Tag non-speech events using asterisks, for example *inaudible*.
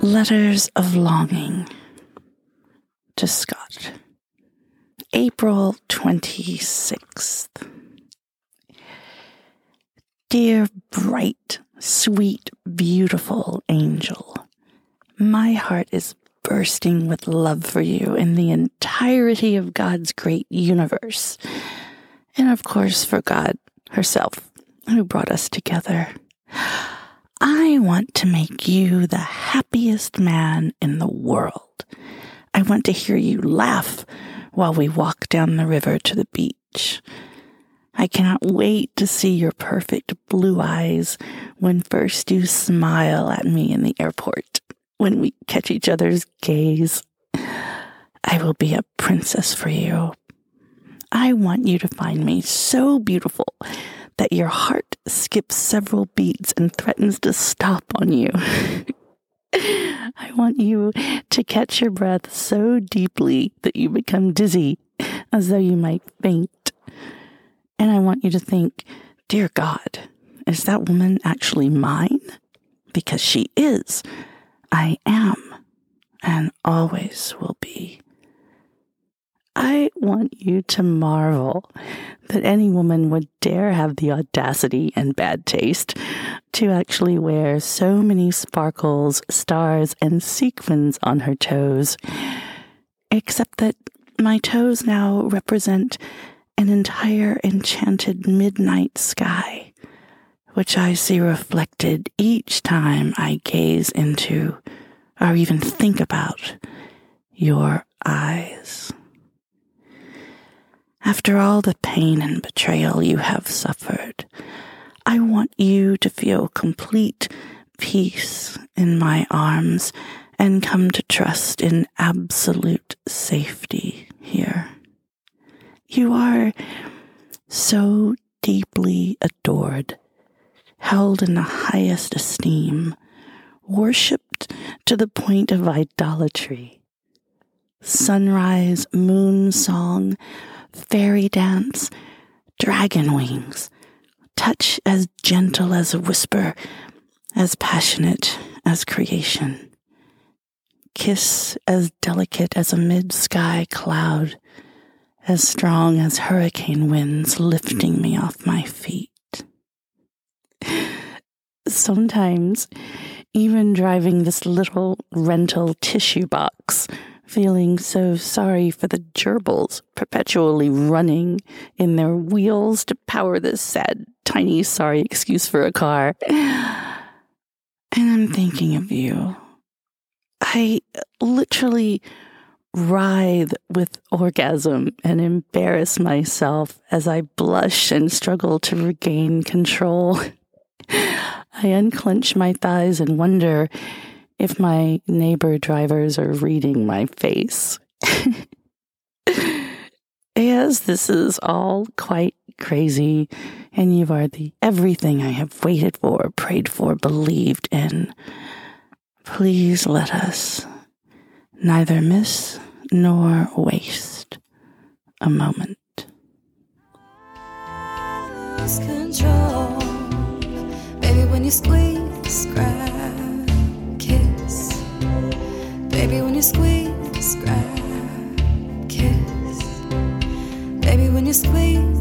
Letters of Longing to Scott. April 26th. Dear, bright, sweet, beautiful angel, my heart is bursting with love for you in the entirety of God's great universe, and of course for God herself, who brought us together. I want to make you the happiest man in the world. I want to hear you laugh while we walk down the river to the beach. I cannot wait to see your perfect blue eyes when first you smile at me in the airport, when we catch each other's gaze. I will be a princess for you. I want you to find me so beautiful that your heart skips several beats and threatens to stop on you. *laughs* I want you to catch your breath so deeply that you become dizzy, as though you might faint. And I want you to think, Dear God, is that woman actually mine? Because she is. I am, and always will be. I want you to marvel that any woman would dare have the audacity and bad taste to actually wear so many sparkles, stars, and sequins on her toes. Except that my toes now represent an entire enchanted midnight sky, which I see reflected each time I gaze into or even think about your eyes. After all the pain and betrayal you have suffered, I want you to feel complete peace in my arms and come to trust in absolute safety here. You are so deeply adored, held in the highest esteem, worshipped to the point of idolatry. Sunrise, moon song, fairy dance, dragon wings, touch as gentle as a whisper, as passionate as creation, kiss as delicate as a mid sky cloud, as strong as hurricane winds lifting me off my feet. Sometimes, even driving this little rental tissue box feeling so sorry for the gerbils perpetually running in their wheels to power this sad, tiny, sorry excuse for a car. And I'm thinking of you. I literally writhe with orgasm and embarrass myself as I blush and struggle to regain control. *laughs* I unclench my thighs and wonder if my neighbor drivers are reading my face. *laughs* As this is all quite crazy, and you are the everything I have waited for, prayed for, believed in, please let us neither miss nor waste a moment. control. When you squeeze, grab. Kiss. Baby, when you squeeze, grab, kiss. Baby, when you squeeze.